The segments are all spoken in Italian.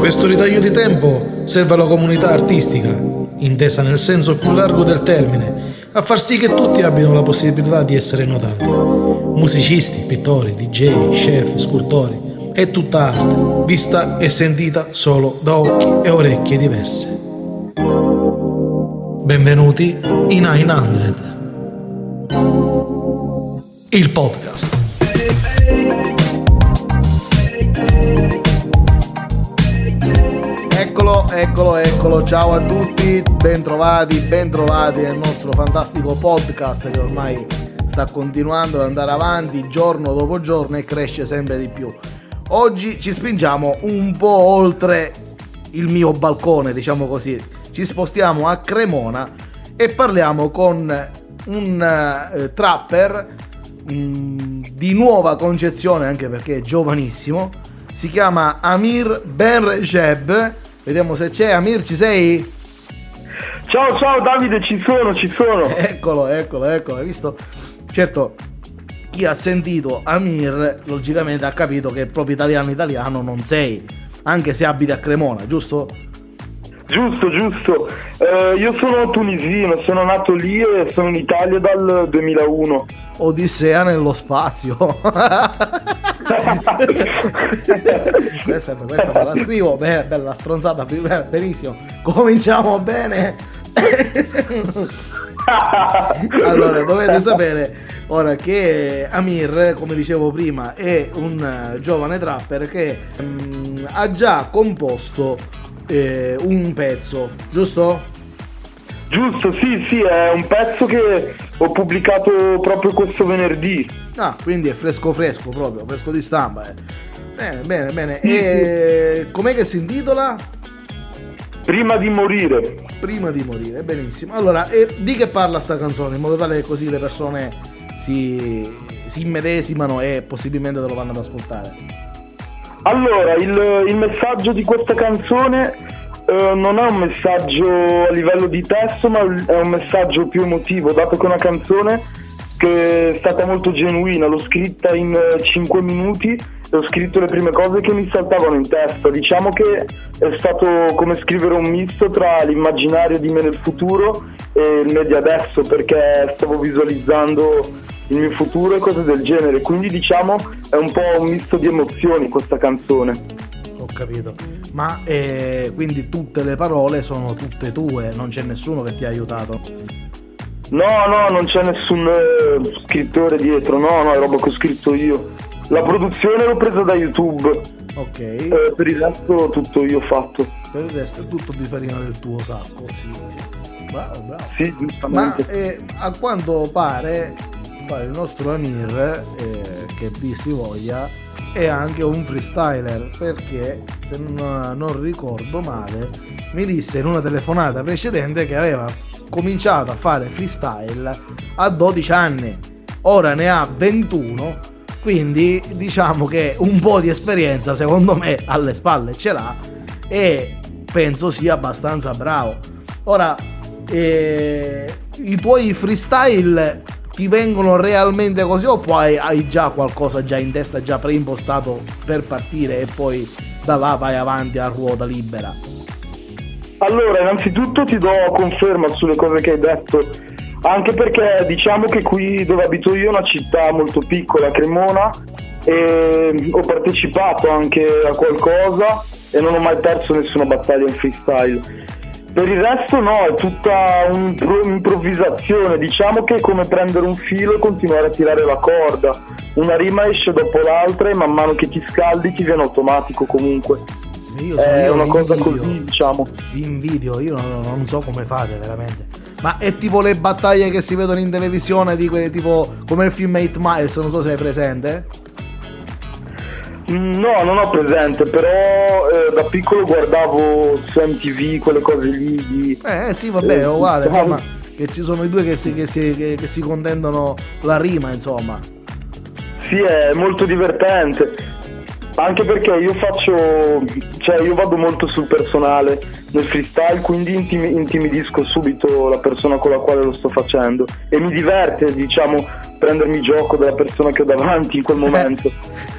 Questo ritaglio di tempo serve alla comunità artistica, intesa nel senso più largo del termine, a far sì che tutti abbiano la possibilità di essere notati. Musicisti, pittori, DJ, chef, scultori, è tutta arte, vista e sentita solo da occhi e orecchie diverse. Benvenuti in 900, il podcast. Eccolo, eccolo, eccolo, ciao a tutti, bentrovati, bentrovati nel nostro fantastico podcast che ormai sta continuando ad andare avanti giorno dopo giorno e cresce sempre di più. Oggi ci spingiamo un po' oltre il mio balcone, diciamo così. Ci spostiamo a Cremona e parliamo con un uh, trapper um, di nuova concezione, anche perché è giovanissimo. Si chiama Amir Ben Receb. Vediamo se c'è. Amir, ci sei? Ciao, ciao Davide, ci sono, ci sono. Eccolo, eccolo, eccolo. Hai visto? Certo, chi ha sentito Amir logicamente ha capito che proprio italiano italiano non sei, anche se abiti a Cremona, giusto? Giusto, giusto. Eh, io sono tunisino, sono nato lì e sono in Italia dal 2001. Odissea nello spazio. questa, questa me la scrivo, beh, bella stronzata, benissimo. Cominciamo bene. allora, dovete sapere ora che Amir, come dicevo prima, è un giovane trapper che um, ha già composto eh, un pezzo, giusto? Giusto, sì, sì, è un pezzo che ho pubblicato proprio questo venerdì. Ah, quindi è fresco fresco proprio, fresco di stampa. Eh. Bene, bene, bene. E com'è che si intitola? Prima di morire. Prima di morire, benissimo. Allora, di che parla sta canzone? In modo tale che così le persone si, si immedesimano e possibilmente te lo vanno ad ascoltare. Allora, il, il messaggio di questa canzone eh, non è un messaggio a livello di testo, ma è un messaggio più emotivo, dato che è una canzone che è stata molto genuina, l'ho scritta in 5 eh, minuti e ho scritto le prime cose che mi saltavano in testa. Diciamo che è stato come scrivere un misto tra l'immaginario di me nel futuro e il me di adesso, perché stavo visualizzando il mio futuro e cose del genere. Quindi diciamo è un po' un misto di emozioni questa canzone. Ho capito. Ma eh, quindi tutte le parole sono tutte tue, non c'è nessuno che ti ha aiutato? No, no, non c'è nessun eh, scrittore dietro, no, no, è roba che ho scritto io. La produzione l'ho presa da YouTube. Ok. Eh, per il resto tutto io ho fatto. Per il resto è tutto di farina del tuo sacco, sì. Bravo, bravo. Sì, giustamente. Ma eh, a quanto pare, il nostro Amir, eh, che vi si voglia, è anche un freestyler perché se non, non ricordo male mi disse in una telefonata precedente che aveva cominciato a fare freestyle a 12 anni, ora ne ha 21, quindi diciamo che un po' di esperienza secondo me alle spalle ce l'ha e penso sia abbastanza bravo. Ora, eh, i tuoi freestyle ti vengono realmente così o poi hai già qualcosa già in testa, già preimpostato per partire e poi da là vai avanti a ruota libera? Allora, innanzitutto ti do conferma sulle cose che hai detto, anche perché diciamo che qui dove abito io è una città molto piccola, Cremona, e ho partecipato anche a qualcosa e non ho mai perso nessuna battaglia in freestyle. Per il resto no, è tutta un'improvvisazione, diciamo che è come prendere un filo e continuare a tirare la corda. Una rima esce dopo l'altra e man mano che ti scaldi ti viene automatico comunque. Io, è io una cosa invidio, così, diciamo. Vi invidio, io non, non, so come fate veramente. Ma è tipo le battaglie che si vedono in televisione, di quelle, tipo come il film 8 Miles, non so se hai presente. No, non ho presente, però eh, da piccolo guardavo su MTV quelle cose lì di... Eh sì, vabbè, è uguale, insomma, che ci sono i due che si, che si, che, che si contendono la rima, insomma. Sì, è molto divertente. Anche perché io faccio, cioè io vado molto sul personale nel freestyle, quindi intimi- intimidisco subito la persona con la quale lo sto facendo e mi diverte, diciamo, prendermi gioco della persona che ho davanti in quel momento.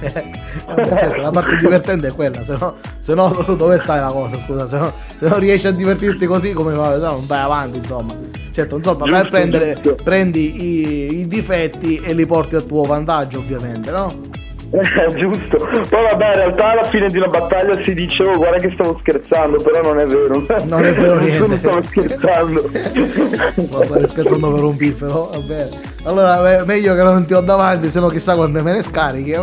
Certo, la parte divertente è quella, se no, se no dove stai la cosa, scusa, se no, se no riesci a divertirti così come va, no, non vai avanti, insomma. Certo, insomma, vai a prendere, giusto. prendi i, i difetti e li porti a tuo vantaggio, ovviamente, no? Eh, giusto. Poi vabbè, in realtà alla fine di una battaglia si dice oh guarda che stavo scherzando, però non è vero. Non è vero niente. Non stavo scherzando. Stare scherzando per un piffero, va bene. Allora, meglio che non ti ho davanti, se no chissà quando me ne scarichi.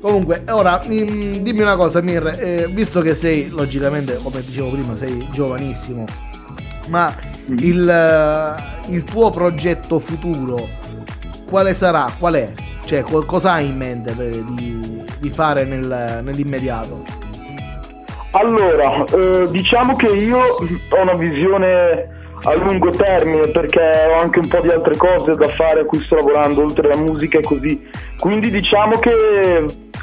Comunque, ora mm, dimmi una cosa, Mir, eh, visto che sei, logicamente, come dicevo prima, sei giovanissimo, ma il, eh, il tuo progetto futuro quale sarà? Qual è? Cioè, co- cosa hai in mente per- di, di fare nel- nell'immediato? Allora, eh, diciamo che io ho una visione a lungo termine perché ho anche un po' di altre cose da fare a cui sto lavorando oltre alla musica e così. Quindi diciamo che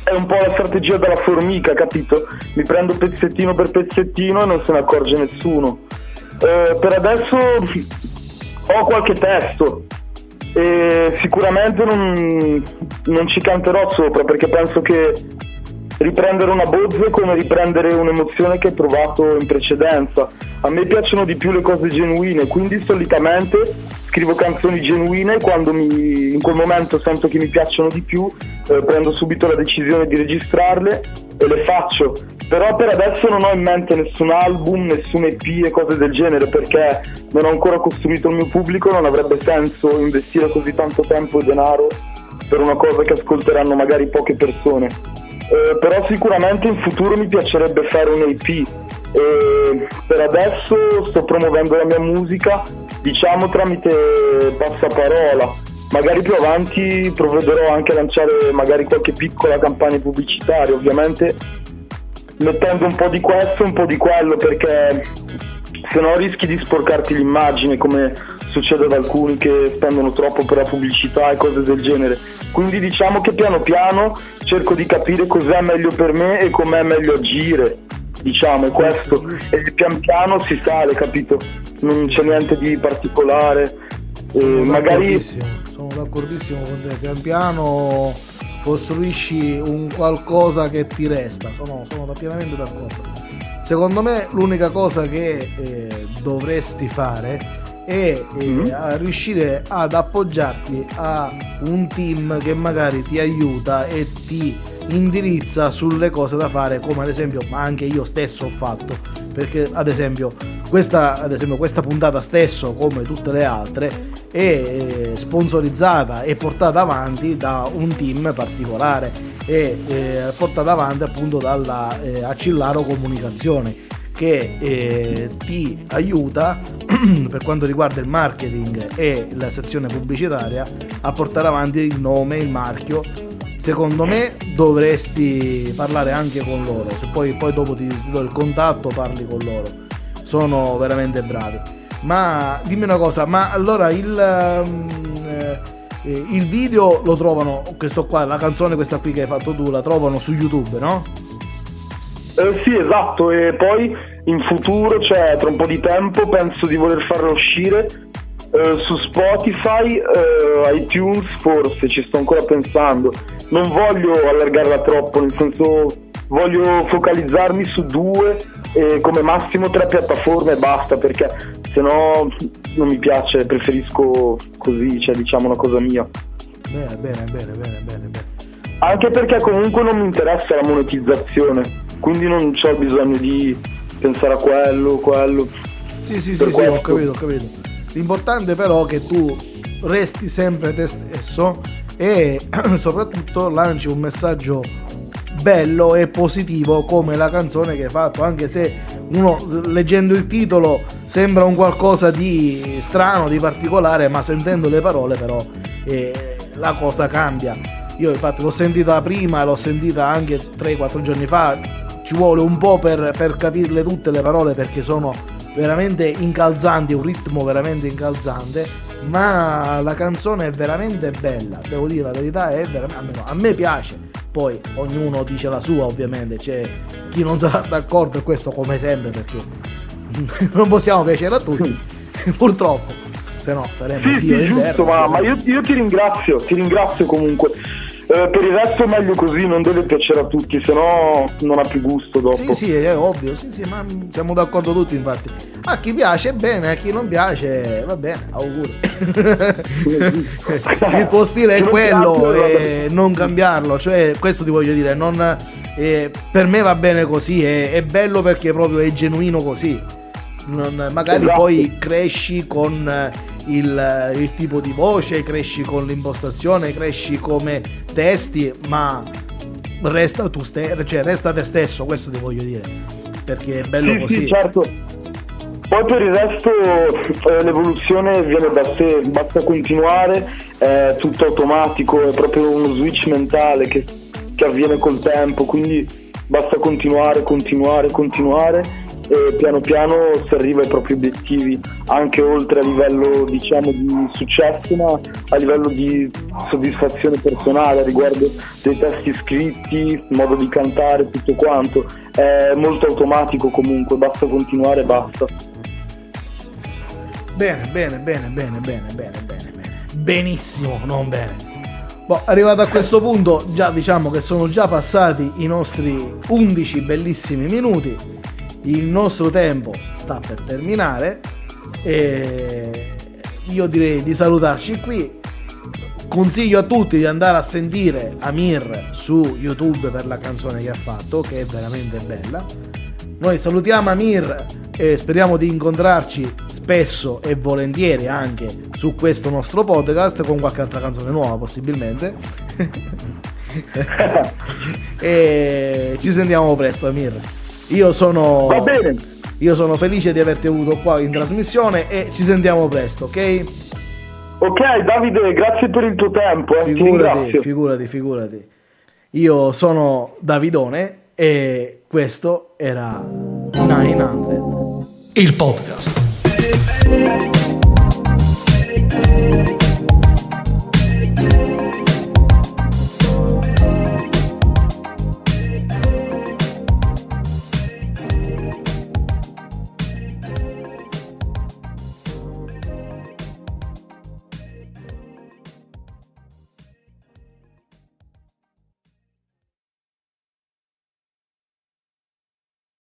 è un po' la strategia della formica, capito? Mi prendo pezzettino per pezzettino e non se ne accorge nessuno. Eh, per adesso ho qualche testo e sicuramente non, non ci canterò sopra perché penso che riprendere una bozza è come riprendere un'emozione che hai provato in precedenza. A me piacciono di più le cose genuine, quindi solitamente scrivo canzoni genuine quando mi- in quel momento sento che mi piacciono di più, eh, prendo subito la decisione di registrarle e le faccio. Però per adesso non ho in mente nessun album, nessun EP e cose del genere perché non ho ancora costruito il mio pubblico, non avrebbe senso investire così tanto tempo e denaro per una cosa che ascolteranno magari poche persone. Eh, però sicuramente in futuro mi piacerebbe fare un EP. E per adesso sto promuovendo la mia musica, diciamo tramite passaparola. Magari più avanti provvederò anche a lanciare magari qualche piccola campagna pubblicitaria, ovviamente mettendo un po' di questo un po' di quello perché se no rischi di sporcarti l'immagine come succede ad alcuni che spendono troppo per la pubblicità e cose del genere. Quindi diciamo che piano piano cerco di capire cos'è meglio per me e com'è meglio agire. Diciamo, è questo. E pian piano si sale, capito? Non c'è niente di particolare. E Sono magari d'accordissimo, sono d'accordissimo con te. Pian piano costruisci un qualcosa che ti resta. Sono, sono pienamente d'accordo. Secondo me l'unica cosa che eh, dovresti fare è eh, Mhm. a riuscire ad appoggiarti a un team che magari ti aiuta e ti indirizza sulle cose da fare come ad esempio ma anche io stesso ho fatto perché ad esempio questa, ad esempio, questa puntata stesso come tutte le altre è eh, sponsorizzata e portata avanti da un team particolare e eh, portata avanti appunto dalla eh, Accillaro Comunicazione che eh, ti aiuta per quanto riguarda il marketing e la sezione pubblicitaria a portare avanti il nome, il marchio. Secondo me dovresti parlare anche con loro, se poi, poi dopo ti do il contatto parli con loro, sono veramente bravi. Ma dimmi una cosa, ma allora il, ehm, eh, eh, il video lo trovano, questo qua, la canzone questa qui che hai fatto tu, la trovano su YouTube, no? Eh, sì, esatto, e poi in futuro, cioè tra un po' di tempo, penso di voler farla uscire eh, su Spotify, eh, iTunes, forse ci sto ancora pensando. Non voglio allargarla troppo, nel senso voglio focalizzarmi su due e come massimo tre piattaforme e basta, perché se no non mi piace, preferisco così, cioè diciamo una cosa mia. Bene, bene, bene, bene, bene, bene. Anche perché comunque non mi interessa la monetizzazione, quindi non ho bisogno di pensare a quello, quello. Sì, sì, Per sì, sì, ho capito, ho capito. L'importante però è che tu resti sempre te stesso e soprattutto lanci un messaggio bello e positivo come la canzone che hai fatto, anche se uno leggendo il titolo sembra un qualcosa di strano, di particolare, ma sentendo le parole però eh, la cosa cambia. Io infatti l'ho sentita prima, l'ho sentita anche 3-4 giorni fa, ci vuole un po' per, per capirle tutte le parole perché sono veramente incalzanti, un ritmo veramente incalzante ma la canzone è veramente bella, devo dire la verità, è veramente, a me piace. Poi ognuno dice la sua, ovviamente, c'è chi non sarà d'accordo e questo come sempre perché non possiamo piacere a tutti, purtroppo, se no saremmo sì, sì, giusto, ma, ma io, io ti ringrazio, ti ringrazio comunque. Eh, per il resto è meglio così, non deve piacere a tutti, se no non ha più gusto dopo. Sì, sì, è ovvio, sì, sì, ma siamo d'accordo tutti infatti. A chi piace bene, a chi non piace va bene, auguri. il tuo stile è quello e non cambiarlo, cioè questo ti voglio dire, non, eh, per me va bene così, è, è bello perché proprio è genuino così. Non, magari esatto. poi cresci con il, il, tipo di voce, cresci con l'impostazione, cresci come testi, ma resta tu ste- cioè resta te stesso, questo ti voglio dire, perché è bello sì, così. Sì, certo. Poi per il resto eh, l'evoluzione viene da sé, basta continuare, è tutto automatico, è proprio uno switch mentale che, che avviene col tempo, quindi basta continuare, continuare, continuare e piano piano si arriva ai propri obiettivi anche oltre a livello diciamo di successo ma a livello di soddisfazione personale riguardo dei testi scritti, modo di cantare, tutto quanto. È molto automatico comunque, basta continuare basta. Bene, bene, bene, bene, bene, bene, bene, bene. Benissimo, non bene. Boh, arrivato a questo punto, già diciamo che sono già passati i nostri 11 bellissimi minuti il nostro tempo sta per terminare e io direi di salutarci qui. Consiglio a tutti di andare a sentire Amir su YouTube per la canzone che ha fatto che è veramente bella. Noi salutiamo Amir e speriamo di incontrarci spesso e volentieri anche su questo nostro podcast con qualche altra canzone nuova possibilmente. E ci sentiamo presto Amir io sono. Va bene. Io sono felice di averti avuto qua in trasmissione e ci sentiamo presto, ok? Ok, Davide, grazie per il tuo tempo. Eh. Figurati, figurati, figurati. Io sono Davidone e questo era 900. Il podcast.